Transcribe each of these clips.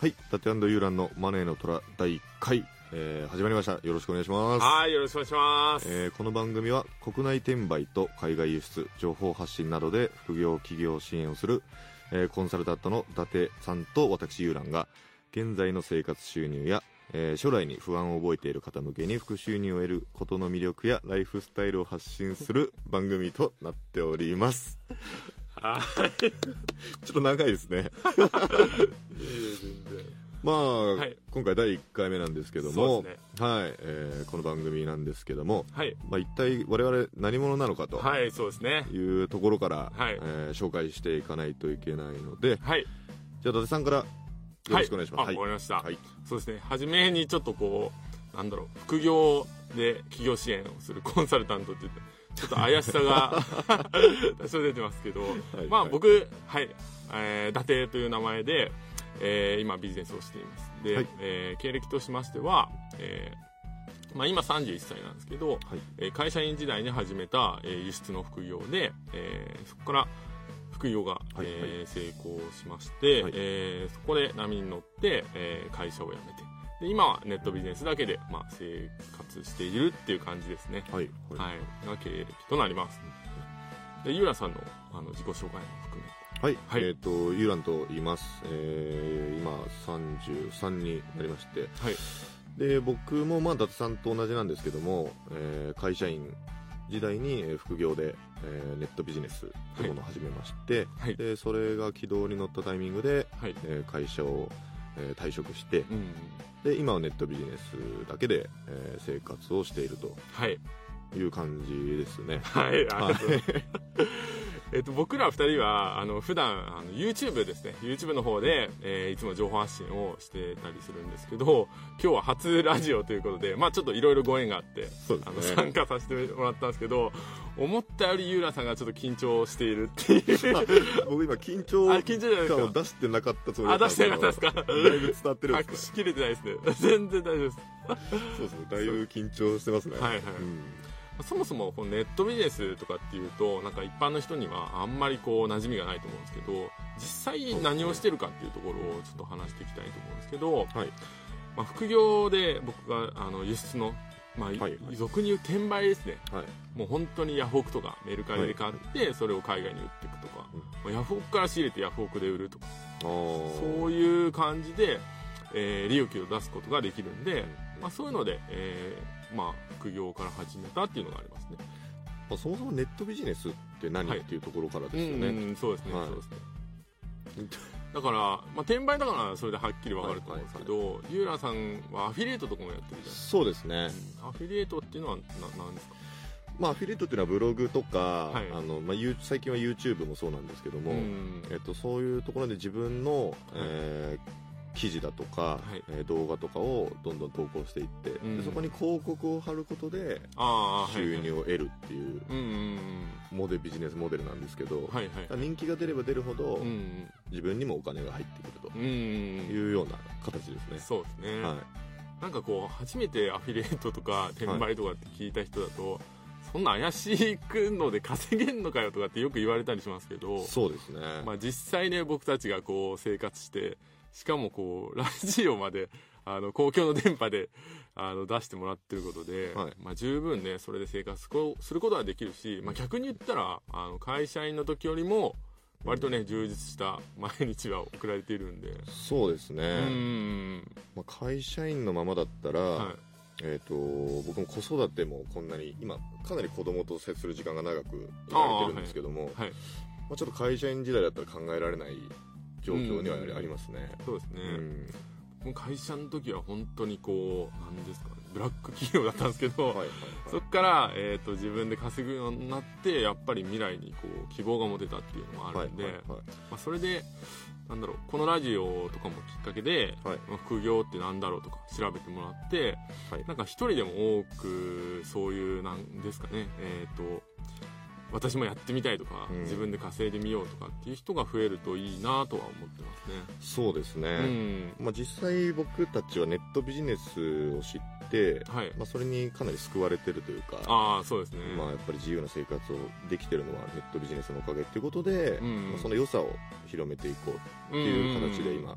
はい、タテユーランのマネーの虎第1回、えー始まりました。よろしくお願いします。はい、よろしくお願いします。えーこの番組は国内転売と海外輸出、情報発信などで副業企業支援をする、えーコンサルタントの伊達さんと私ユーランが現在の生活収入や、えー将来に不安を覚えている方向けに副収入を得ることの魅力やライフスタイルを発信する番組となっております。はい。ちょっと長いですね。まあ、はい今回第1回目なんですけども、そうですはい、えーこの番組なんですけども、はい。まあ、一体我々何者なのかとはい、そうですね。いうところから、はいえー紹介していかないといけないので、はい。じゃあ伊達さんからよろしくお願いします。はい、あわかりました。はいそうですね。初めにちょっとこう、なんだろう、副業で企業支援をするコンサルタントって言って、ちょっと怪しさが多少出てますけど、はい。まあ僕、はい、えー、伊達という名前で、えー今ビジネスをしています。で、はい。えー経歴としましては、えーまあ、今31歳なんですけど、はい。えー会社員時代に始めた、えー輸出の副業で、えーそこから副業が、はい。えー成功しまして、はい。えーそこで波に乗って、えー会社を辞めてで今はネットビジネスだけで、まあ、生活しているっていう感じですね、はい、はい。はい、が経歴となります。でゆうらさんのあの自己紹介も含め。はい。はい。えっ、とユーランと言います、えー今33になりまして。はい。で僕もまあ伊達さんと同じなんですけども、えー会社員時代にえー副業で、えーネットビジネスというものを始めまして、はい。でそれが軌道に乗ったタイミングで、はい。えー会社を、えー退職してうん。で今はネットビジネスだけで、えー生活をしているとはい。いう感じですね。はい、ありがとうござい。えっと、僕ら二人は、あの、普段、あの、YouTube ですね。YouTube の方で、えーいつも情報発信をしてたりするんですけど、今日は初ラジオということで、まあちょっといろいろご縁があって、あの、参加させてもらったんですけど、思ったよりユーラさんがちょっと緊張しているっていう。僕今緊張感をか。出してなかったつもりあ、出してなかったですか？だいぶ伝わってるんしきれてないですね。全然大丈夫です。そうですねだいぶ緊張してますねはいはいうんそもそもこのネットビジネスとかっていうとなんか一般の人にはあんまりこう馴染みがないと思うんですけど実際何をしてるかっていうところをちょっと話していきたいと思うんですけど、はい。まあ、副業で僕があの輸出の、まあはいはい。俗に言う転売ですね。はい。もう本当にヤフオクとかメルカリで買ってそれを海外に売っていくとか、うん。まあヤフオクから仕入れてヤフオクで売るとか。そういう感じで、えー利益を出すことができるんで、まあ、そういうので、えーまあ、副業から始めたっていうのがありますね。まあ、そもそもネットビジネスって何、はいっていうところからですようんね、うんそうですね、はい。そうですね。だから、まあ、転売だからそれではっきり分かると思うんですけど、ユーラさんはアフィリエイトとかもやってるじゃないですそうですね、か、アフィリエイトっていうのはななんですか？まあアフィリエイトっていうのはブログとか、はい。あのまあ、最近は YouTube もそうなんですけども、うん。えっと、そういうところで自分の、えー記事だとか、い。えー動画とかをどんどん投稿していって、うん。でそこに広告を貼ることで収入を得るっていうモデルビジネスモデルなんですけど、うんはい。はい人気が出れば出るほど、うん自分にもお金が入ってくると。いうような形ですね、そうですね、はい。なんかこう初めてアフィリエイトとか転売とかって聞いた人だと、そんな怪しくので稼げんのかよとかってよく言われたりしますけどそうですね、まあ、実際ね僕たちがこう生活してしかもこうラジオまであの公共の電波であの出してもらってることで、はい。まあ、十分ねそれで生活することはできるし、まあ、逆に言ったらあの会社員の時よりも割とね充実した毎日は送られているんで。そうですね、うん。まあ、会社員のままだったら、はい。えー、と僕も子育てもこんなに今かなり子供と接する時間が長くいられてるんですけどもはい。まあ、ちょっと会社員時代だったら考えられない状況にはうんありますね、そうですね、うん。もう会社の時は本当にこうなんですかねブラック企業だったんですけど、はいはいそこから、えー、と自分で稼ぐようになってやっぱり未来にこう希望が持てたっていうのもあはいるんで、はいはいまあ、それでなんだろうこのラジオとかもきっかけで、はい。まあ副業ってなんだろうとか調べてもらって、はい。なんか一人でも多くそういうなんですかねえっ、と私もやってみたいとか、うん。自分で稼いでみようとかっていう人が増えるといいなとは思ってますね。そうですね、うん。まあ、実際僕たちはネットビジネスを知って、はい。まあ、それにかなり救われてるというかああそうですね、まあ、やっぱり自由な生活をできてるのはネットビジネスのおかげっていうことで、うん。まあその良さを広めていこうっていう形で今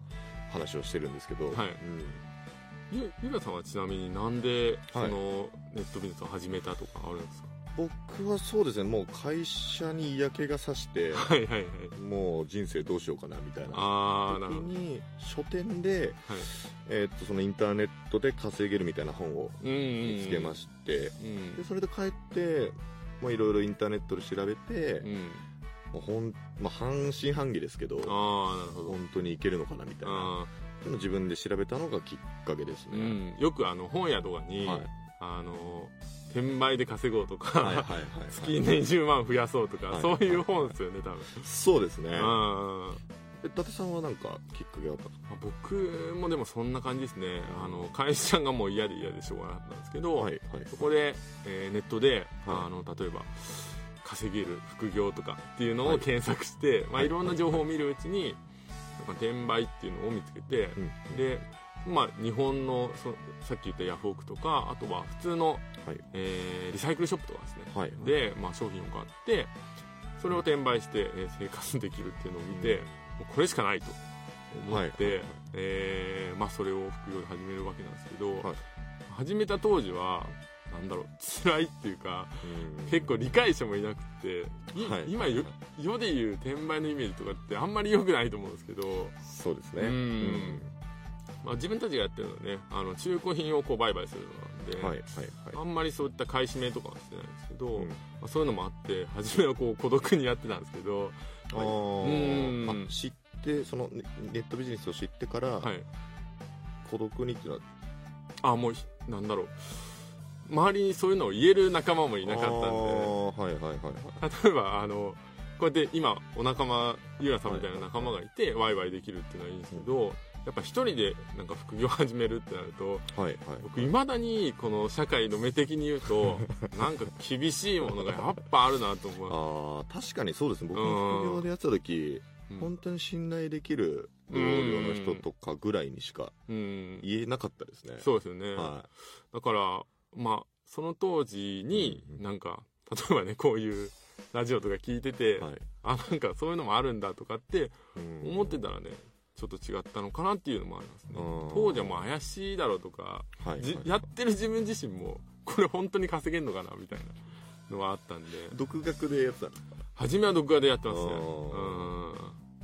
話をしてるんですけど、はい。うん。ゆゆらさんはちなみになんでそはい。のネットビジネスを始めたとかあるんですか？僕はそうですねもう会社に嫌気がさしてはいはいはい。もう人生どうしようかなみたいな。時に書店で、はい。えーっとそのインターネットで稼げるみたいな本をうんうんうん見つけまして、うんでそれで帰ってまあいろいろインターネットで調べて、うん。ほんまあ、半信半疑ですけどああなるほど。本当にいけるのかなみたいな。自分で調べたのがきっかけですーうね、ん。よくあの本屋とかに、はい。あの転売で稼ごうとか、はいはいはいはい。月に20万増やそうとか、はいそういう本ですよね多分。そうですね。伊達さんはなんかきっかけあったんですー僕もでもそんな感じですね。あの会社がもう嫌で嫌でしょうがなかったんですけど、かはいはい。そこで、えーネットで、はい。あの例えば稼げる副業とかっていうのはい。を検索して、い。まあ、はいいろんな情報を見るうちに、転売っていうのを見つけて、うんで、まあ、日本のそさっき言ったヤフオクとかあとは普通の、はい。えーリサイクルショップとかですね、はい。で、まあ、商品を買ってそれを転売して、えー生活できるっていうのを見て、もうこれしかないと思って、はい。はいえーまあ、それを副業で始めるわけなんですけど、はい。始めた当時はなんだろう辛いっていうかうん。結構理解者もいなくて、いはい。今よ世でいう転売のイメージとかってあんまり良くないと思うんですけど、そうですね。うん。まあ、自分たちがやってるのはねあの中古品をこう売買するのなはいはいあはい。んまりそういった買い占めとかはしてないんですけど、うん。まあ、そういうのもあって初めはこう孤独にやってたんですけど、あうん。ーあ知ってそのネネットビジネスを知ってから、はい、孤独にっていうのはあもうひなんだろう。周りにそういうのを言える仲間もいなかったんで。はいはいはいはい。例えばあのこうやって今お仲間ゆうらさんみたいな仲間がいて、ワイワイできるっていうのはいいんですけど、やっぱ一人でなんか副業始めるってなるとはいはい。僕いまだにこの社会の目的に言うと なんか厳しいものがやっぱあるなと思う。あー確かにそうですね。僕も副業でやってた時、うん。本当に信頼できる同僚の人とかぐらいにしかうん。言えなかったですね、そうですよね、はだからまあその当時にうんなんか例えばねこういうラジオとか聞いてて、い、はい。あなんかそういうのもあるんだとかってうん。思ってたらねちょっと違ったのかなっていうのもありますね。うん当時はもう怪しいだろうとかはいじはい。やってる自分自身もこれ本当に稼げんのかなみたいなのはあったんで。独学でやってたんですか初めは独学でやってますね。あうー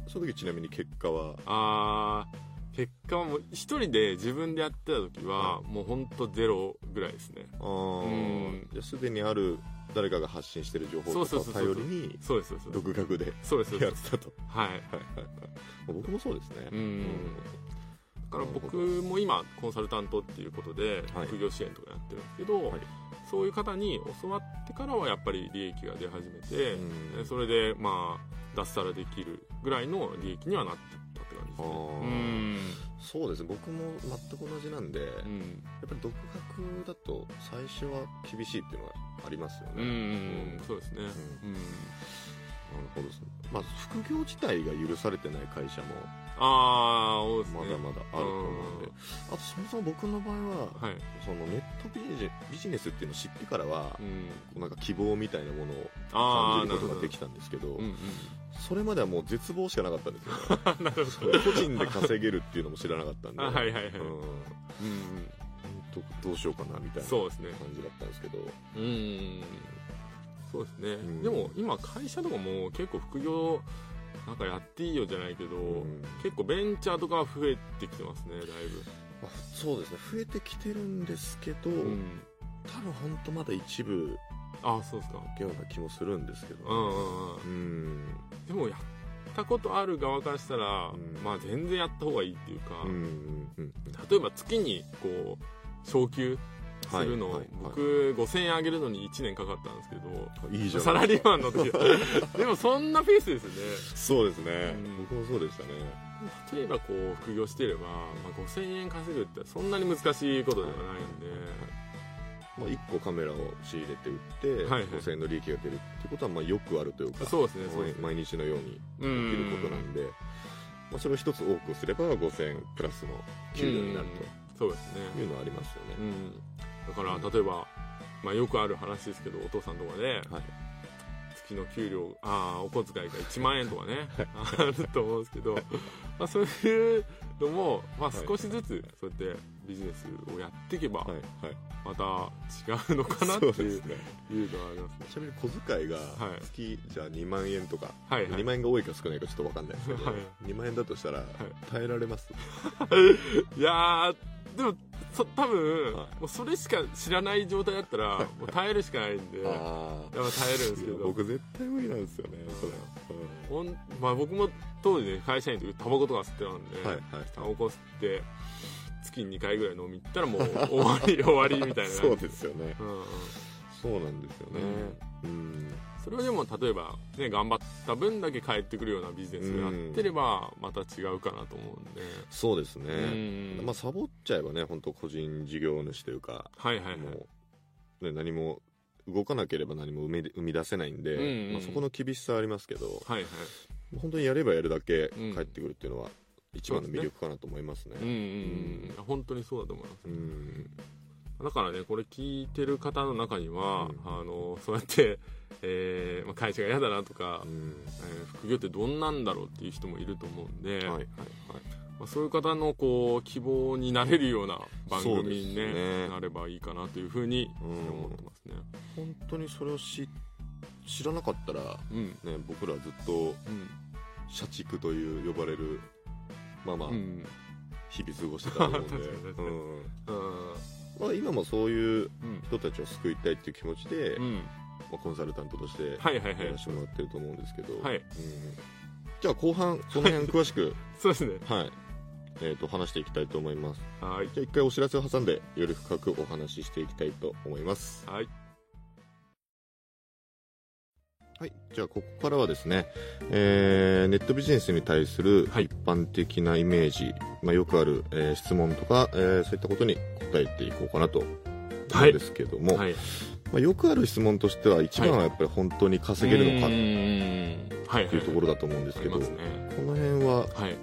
ん。その時ちなみに結果は？あー結果はもう一人で自分でやってた時はもう本当ゼロぐらいですね。ああすでにある誰かが発信してる情報とかを頼りに独学でそうですそうです。やってたと。はい。はい。はいはい僕もそうですね。うん。だから僕も今コンサルタントっていうことではい。副業支援とかやってるんですけど、はい。そういう方に教わってからはやっぱり利益が出始めて、うん。でそれでまあ脱サラできるぐらいの利益にはなってたって感じですね。あー。うんそうですね。僕も全く同じなんで、やっうんぱり独学だと最初は厳しいっていうのはありますよね、うんうんうん。そうですね。うん、なるほどですね。まあ副業自体が許されてない会社もああそうですね。まだまだあると思うんで、あとそもそも僕の場合は、はい。そのネットビジネビジネスっていうのを知ってからはう、ん。なんか希望みたいなものを感じることができたんですけどうんうん。それまではもう絶望しかなかったんですよ。ね なるほど。個人で稼げるっていうのも知らなかったんで。あはいはいはい。うん。うん。本当どうしようかなみたいな感じだったんですけど。うん。そうですね、ん。でも今会社とかも結構副業なんかやっていいよじゃないけど、うん。結構ベンチャーとかは増えてきてますねだいまあそうですね。増えてきてるんですけど、ぶうん。多分本当まだ一部あそうですか。ような気もするんですけど。うんうんうん。うんでもやったことある側からしたら、ん。まあ全然やった方がいいっていうか、うんうんうん例えば月にこう昇給するの、はいはい。僕5000円あげるのに1年かかったんですけどいいじゃんサラリーマンの時 でもそんなペースですね。そうですね、うん。僕もそうでしたね。例えばこう副業してれば、まあ、5000円稼ぐってそんなに難しいことではないんで、まあ、1個カメラを仕入れて売って、はいはい。5000円の利益が出るってことはまあよくあるというかそうですねね。毎日のようにう起きることなんで、まあ、それを一つ多くすれば5000円プラスの給料になるそうですね。というのはありますよね、うんだから例えば、まあ、よくある話ですけどお父さんとかではい。月月の給料ああお小遣いが1万円とかね あると思うんですけど、まあ、そういうのも、まあ、少しずつそうやってビジネスをやっていけばまた違うのかなっていう,、ね。いうのはありますね。ちなみに小遣いがはい。月じゃあ2万円とか、はいはい。2万円が多いか少ないかちょっと分かんないですけど、はい。2万円だとしたら耐えられます、いやーでもそ多分、はい。もうそれしか知らない状態だったらもう耐えるしかないんで。やっあぱ耐えるんですけど。僕絶対無理なんですよねそれ、ほんまあ、僕も当時ね会社員の時タバコとか吸ってたんで、うんはいはい。タバコ吸って月に2回ぐらい飲み行ったらもう 終わり終わりみたいな。そうですよね。うんうん。そうなんですよね。うん、それをでも例えば、ね、頑張った分だけ返ってくるようなビジネスをやってればまた違うかなと思うんで、そうですね、うん。まあサボっちゃえばね本当個人事業主というか、はいはいはい。もう、ね、何も動かなければ何も生み生み出せないんで、うんうんまあ、そこの厳しさはありますけどはいはい。本当にやればやるだけうん。返ってくるっていうのは一番の魅力かなと思いますね。うんうんうん。本当にそうだと思いますうんだからねこれ聞いてる方の中には、うん。あのそうやって、えーまあ、会社が嫌だなとか、うん。えー副業ってどんなんだろうっていう人もいると思うんで、はいはいはい。まあ、そういう方のこう希望になれるような番組に、ねね。なればいいかなというふうにうん。思ってますね。本当にそれを知知らなかったら、うん。ね、僕らずっとうん。社畜という呼ばれるまあまあうん。日々過ごしてたと思うんで まあ、今もそういううん。人たちを救いたいっていう気持ちで、うん。まあ、コンサルタントとしてやらせてもらってると思うんですけど、はい。うん。じゃあ後半その辺詳しく、そうですね。はい。えー、と話していきたいと思います。はい。じゃあ一回お知らせを挟んでより深くお話ししていきたいと思います。はいはい。じゃあここからはですね、えーネットビジネスに対するはい。一般的なイメージ、まあ、よくある、えー質問とか、えーそういったことに答えていこうかなと思うんですけども、はい。まあ、よくある質問としては一番はやっぱり本当に稼げるのかはいはいていうところだと思うんですけど、ね。この辺ははい。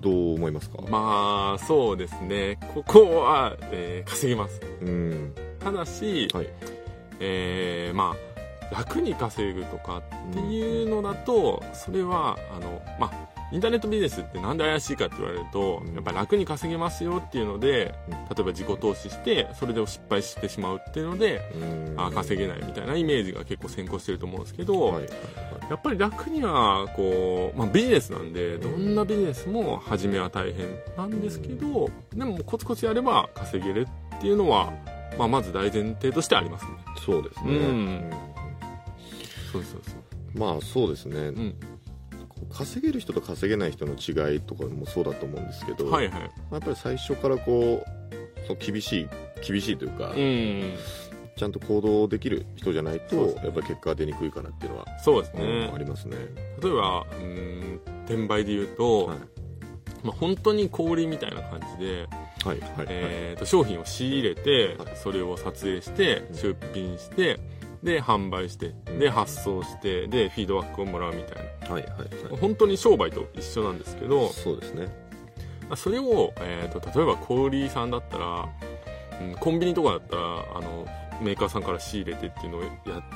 どう思いますか、まあそうですね。ここは、えー稼げます。うん。ただし、はい。えーまあ楽に稼ぐとかっていうのだと、それはあのまあインターネットビジネスってなんで怪しいかって言われると、うんやっぱり楽に稼げますよっていうので、うん例えば自己投資してそれで失敗してしまうっていうので、うん。あー稼げないみたいなイメージが結構先行してると思うんですけど、やっぱり楽にはこう、まあ、ビジネスなんでどんなビジネスも初めは大変なんですけど、でもコツコツやれば稼げるっていうのは、まあ、まず大前提としてありますね。そうですね、うんそうそうそう。うんまあそうですね、うん。稼げる人と稼げない人の違いとかもそうだと思うんですけど、はいはい。まあやっぱり最初からこうそう厳しい厳しいというか、うんちゃんと行動できる人じゃないと、ね。やっぱり結果が出にくいかなっていうのは、そうですうんねありますね、例えばうん転売で言うと、はい。まあ、本当に小売りみたいな感じで、はいはいはい、えー、と商品を仕入れてはい。それを撮影してうん。出品してで販売してうんで発送してでフィードバックをもらうみたいな。はいはいはい。本当に商売と一緒なんですけどそうですね。それを、えー、と例えば小売さんだったら、うん、コンビニとかだったらあのメーカーさんから仕入れてっていうのをや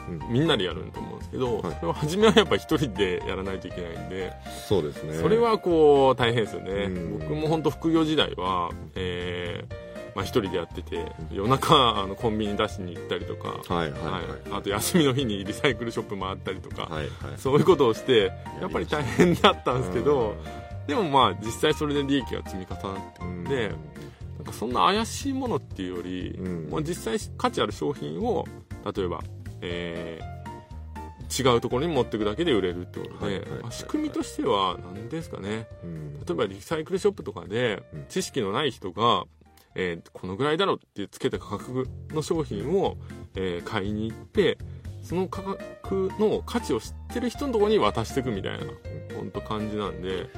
うん。みんなでやると思うんですけど、はい。それは初めはやっぱ一人でやらないといけないんで、そうですね。それはこう大変ですよね、うん。僕も本当副業時代は、えーまあ、一人でやってて夜中あのコンビニ出しに行ったりとか、はいはいはい。はい。あと休みの日にリサイクルショップ回ったりとか、はいはい。そういうことをしてやっぱり大変だったんですけど、でもまあ実際それで利益が積み重なってくうん。んで、なんかそんな怪しいものっていうより、うん。もう実際価値ある商品を例えば、えー違うところに持っていくだけで売れるってことで、仕組みとしては何ですかね。うん。例えばリサイクルショップとかでうん。知識のない人が、えーこのぐらいだろうってつけた価格の商品を、えー買いに行ってその価格の価値を知ってる人のところに渡していくみたいな本当感じなんで、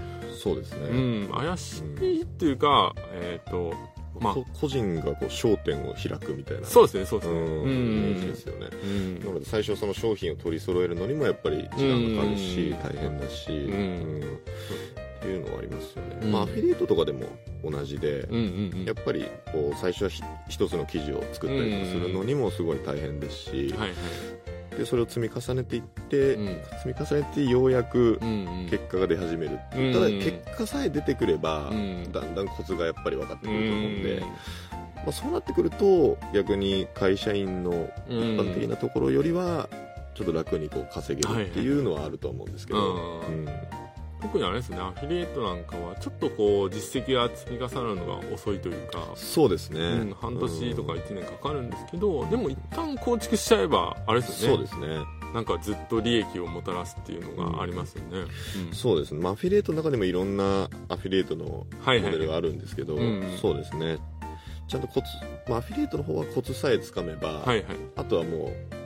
そうですね、うん、怪しいっていうか、えっ、とまあこ個人がこう商店を開くみたいな。そうですねそうですね。うんうん。イメージですよね。うん。なので最初その商品を取り揃えるのにもやっぱり時間がかかるしうん。大変だし、ん。うんっていうのはありますよね、うん。まあアフィリエイトとかでも同じで、うんうんうん。やっぱりこう最初はひ一つの記事を作ったりとかするのにもすごい大変ですし、はいはい。でそれを積み重ねていって、うん。積み重ねてようやくうんうん。結果が出始めるっていう。うんただ結果さえ出てくれば、うん。だんだんコツがやっぱり分かってくると思うんで、うんまあ、そうなってくると逆に会社員の一般的なところよりはちょっと楽にこう稼げるっていうのはあると思うんですけど、うん。うん特にあれですねアフィリエイトなんかはちょっとこう実績が積み重なるのが遅いというか、そうですね、うん、半年とかうん1年かかるんですけど、でも一旦構築しちゃえばあれですよね。そうですね。なんかずっと利益をもたらすっていうのがありますよね、うん。そうですね、まあ、アフィリエイトの中でもいろんなアフィリエイトのモデルがあるんですけど、うんうんそうですね。ちゃんとコツ、まあ、アフィリエイトの方はコツさえつかめば、はいはい。あとはもうこ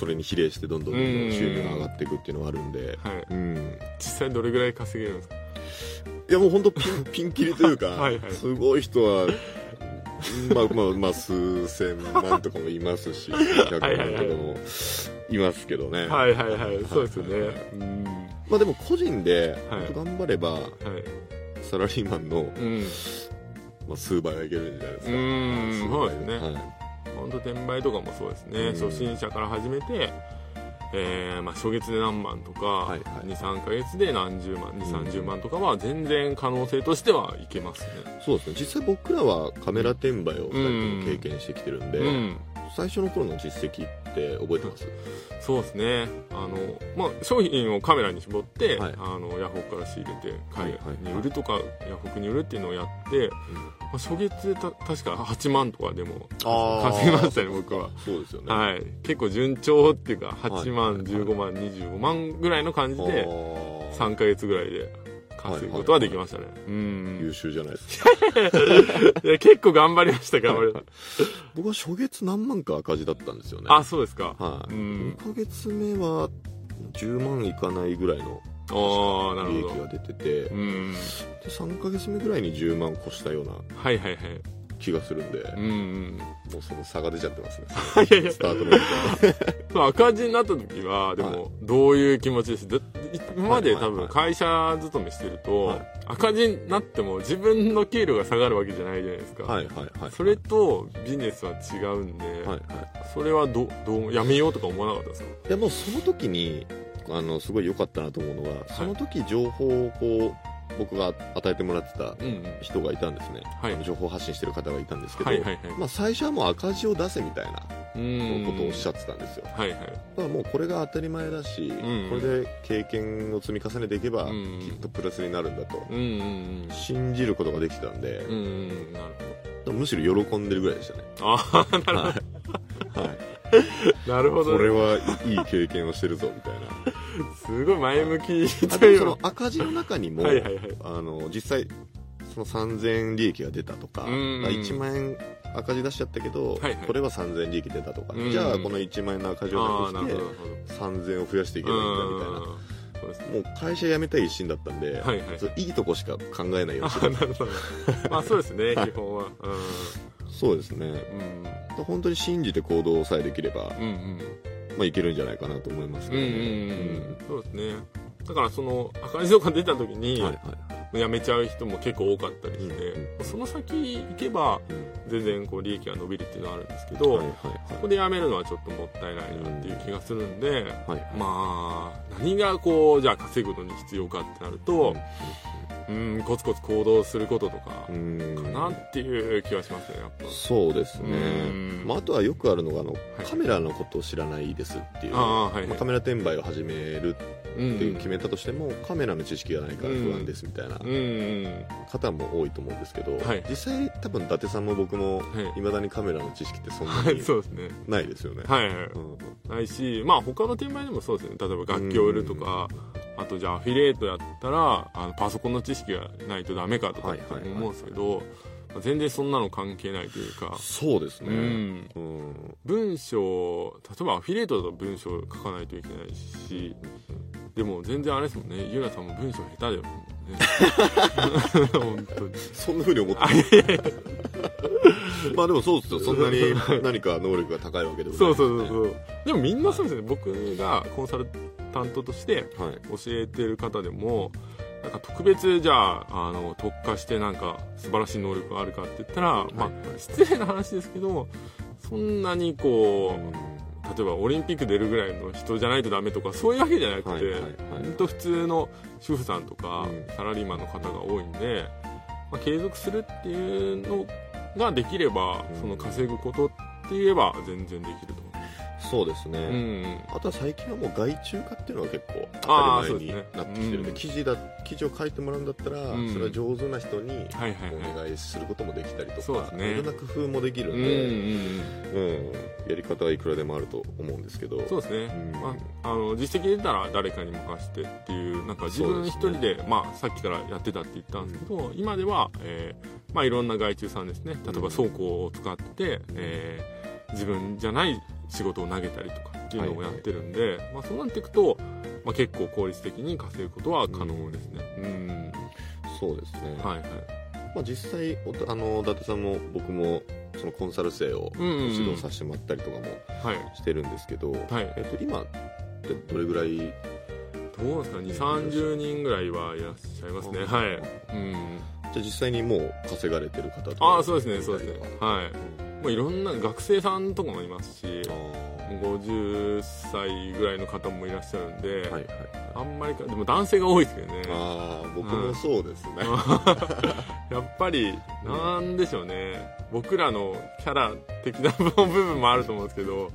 それに比例してどんどんどんどん収入が上がっていくっていうのがあるんで、はい。うん、実際どれぐらい稼げるんですか？いやもう本当ピン ピンキリというかはいはい。すごい人は まあまあまあ数千万とかもいますし100 はいはいはい。万とかもいますけどね、はいはいはい。そうですよね。うん。まあでも個人で頑張ればはい。サラリーマンの、うん。まあ、数倍はいけるんじゃないですか。うん。数倍そうですね。はい本当転売とかもそうですね、うん。初心者から始めて、えーまあ、初月で何万とか、はいはい。23か月で何十万2 3 0万とかは全然可能性としてはいけますね。そうですね。実際僕らはカメラ転売を2人とも経験してきてるんで、うん。最初の頃の実績って覚えてます？そうですね。あの、まあ、商品をカメラに絞って、はい。あのヤフオクから仕入れて海はいはい。外に売るとか、ヤフオクに売るっていうのをやって、まあ、初月でた確か8万とかでも稼ぎましたね僕は。そうですよね。はい。結構順調っていうか8万、はい。15万25万ぐらいの感じであー3ヶ月ぐらいで稼ぐことはできましたね、うん。優秀じゃないですか。いや結構頑張りました頑張り。ま し僕は初月何万か赤字だったんですよね。たあそうですか。はい、うん。2ヶ月目は10万いかないぐらいのああなるほど。利益が出ててでうん。3ヶ月目ぐらいに10万越したようなはいはいはい。気がするんで、うんうんもうその差が出ちゃってますね。いやいや。スタートの そう赤字になった時はではい。もどういう気持ちです？だ今まで多分はいはい。はい会社勤めしてると、はい。赤字になっても自分の給料が下がるわけじゃないじゃないですか、はいはいはい。それとビジネスは違うんで、はいはい。それはどどうやめようとか思わなかったですか？いやもうその時にあのすごい良かったなと思うのは、その時情報をこう僕が与えてもらってたうんうん。人がいたんですね、はい。あの情報発信してる方がいたんですけど、はいはいはい。まあ、最初はもう赤字を出せみたいなうん。ことをおっしゃってたんですよ、はいはい。だからもうこれが当たり前だし、んこれで経験を積み重ねていけば、うんきっとプラスになるんだとうんうん信じることができてたんでうんうんうん。なるむしろ喜んでるぐらいでしたね。ほどああなるほど、はい、はい、なるほどこれはいい経験をしてるぞみたいな。すごい前向きあという。その赤字の中にも、はいはいはい。あの実際その3000円利益が出たとか、うん1万円赤字出しちゃったけど、はいはい。これは3000円利益出たとか、うんじゃあこの1万円の赤字をなくしてなるほどなるほど。3000円を増やしていけばいいんだみたいな。もう会社辞めたい一心だったんで、はいはいい。いとこしか考えないようにあしてまあそうですねはい基本はそうですね。うん。本当に信じて行動さえできれば、うんうん。まあ、いけるんじゃないかなと思いますうんうんうんうん。そうですね。だからその赤字とか出た時にうんはいはい。辞めちゃう人も結構多かったりして、うんその先行けばうん。全然こう利益が伸びるっていうのはあるんですけど、はいはいここで辞めるのはちょっともったいないなっていう気がするんで、はいはいまあ何がこうじゃあ稼ぐのに必要かってなると、うん、コツコツ行動することとかうん。かなっていう気はしますねやっぱ。そうですね。うん、まあ、あとはよくあるのがあの、い。カメラのことを知らないですっていう、はいはい。まあカメラ転売を始めるうんっていう決めたとしても、カメラの知識がないから不安ですみたいなうん。うん方も多いと思うんですけど、はい。実際多分伊達さんも僕もはい。いまだにカメラの知識ってそんなはいにないですよね、はいはい。うん。ないしまあ他の転売でもそうですよね。例えば楽器を売るとかあとじゃあアフィリエイトやったらあのパソコンの知識がないとダメかとか思うんですけど、まあ全然そんなの関係ないというか、そうですね、うん、うん文章例えばアフィリエイトだと文章を書かないといけないしでも全然あれですもんね。ゆうなさんも文章下手だよね。本当に。そんなふうに思ってまあでもそうですよ。そんなに何か能力が高いわけでもないそうそうそうそう。でもみんなそうですね。僕がコンサルタントとしてはい。教えてる方でもなんか特別じゃああの特化してなんか素晴らしい能力があるかって言ったら、まあはい失礼な話ですけどそんなにこう例えばオリンピック出るぐらいの人じゃないとダメとかそういうわけじゃなくて、はいはいはい。本当普通の主婦さんとか、うん。サラリーマンの方が多いんで、まあ、継続するっていうのができれば、うん。その稼ぐことって言えば全然できると思そうですね、う、うん、あとは最近はもう外注化っていうのは結構当たり前になってきてるんでうん。記事だ記事を書いてもらうんだったら、うん。それは上手な人にお願いすることもできたりとか、いろんな工夫もできるうんんで、うん。うん。やり方はいくらでもあると思うんですけど。そうですね、うん。まあ、あの実績出たら誰かに任せてっていうなんか自分一そうですね。人でまあ、さっきからやってたって言ったんですけど、今では、えーまあ、いろんな外注さんですね。例えば倉庫を使って、えー自分じゃない仕事を投げたりとかっていうのをやってるんで、まあ、そうなっていくと、まあ、結構効率的に稼ぐことは可能ですね。うん。そうですね、はいはい。まあ、実際おあの伊達さんも僕もそのコンサル生をうんうんうん。指導させてもらったりとかもはい。してるんですけど、はい。えっと、今ってどれぐらい？どうですか2 3 0人ぐらいはいらっしゃいますね。あはい、うん、じゃあ実際にもう稼がれてる方とかああそうですねそうですね。あはいもういろんな学生さんとかもいますしー。50歳ぐらいの方もいらっしゃるんで、はいはいあんまりかでも男性が多いですけどね。ああ僕もそうですね、やっぱりなんでしょうね。僕らのキャラ的な部分もあると思うんですけど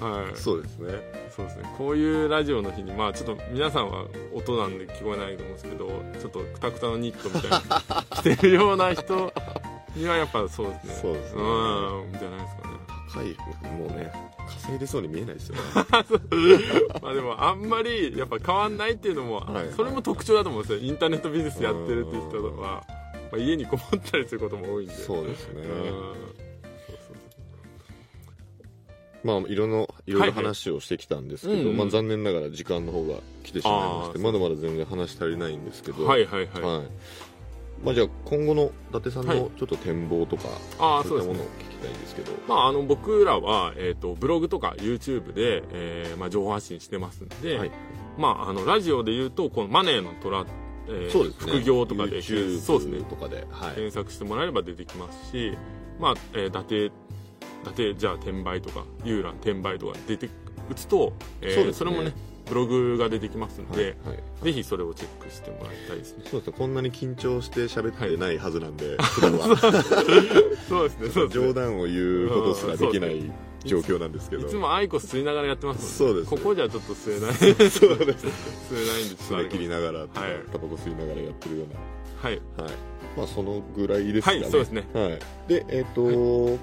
はい。そうですね。そうですね。こういうラジオの日にまあちょっと皆さんは音なんで聞こえないと思うんですけどちょっとくたくたのニットみたいな着てるような人にはやっぱそうですね。そうですね。うん。じゃないですかね。高いもうね稼いでそうに見えないですよね。まあでもあんまりやっぱ変わんないっていうのも、はい。それも特徴だと思うんですよ。インターネットビジネスやってるっていう人は、まあ、家にこもったりすることも多いんで。そうですね。まあいろいろいろいろ話をしてきたんですけど、はいはいまあ、残念ながら時間の方が来てしまいましてまだまだ全然話足りないんですけど。はいはいはい、はいまあ、じゃあ今後の伊達さんはい。のちょっと展望とか、ああそういったものを聞きたいんですけど。まあ、あの僕らは、えー、とブログとか YouTube で、えーまあ、情報発信してますんで、はい。まあ、あのラジオで言うとこのマネーの虎、えーそうですね。副業とかでそうですね。とかで、はい、検索してもらえれば出てきますし、まあえー、伊達伊達じゃあ転売とか遊覧転売とか出て打つと、えーそね。れもねブログが出てきますんはいで、はい。ぜひそれをチェックしてもらいたいですね。そうですねこんなに緊張して喋ってないはずなんで、そうですねそうですね。冗談を言うことすらできない状況なんですけど。いつもアイコス吸いながらやってますもんそうです。ねここじゃちょっと吸えない。そうです。吸えないんでちょっと爪切りながらはい。タバコ吸いながらやってるようはい。なはいまあそのぐらいですかね。はいそうですね。はい、でえっ、と、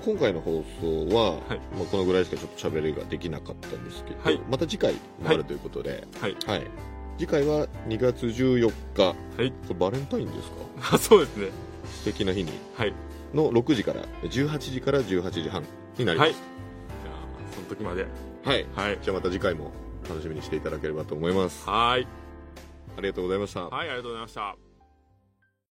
今回の放送は、はい。まあ、このぐらいしかちょっと喋りができなかったんですけど、はい。また次回もあるということで、はい。はい。次回は2月14日。はい。バレンタインですか？あそうですね。素敵な日に。はい。の6時から18時から18時半になりまはい。すじゃあその時まで。はい、はい。じゃあまた次回も楽しみにしていただければと思います。はい。ありがとうございました。はいありがとうございました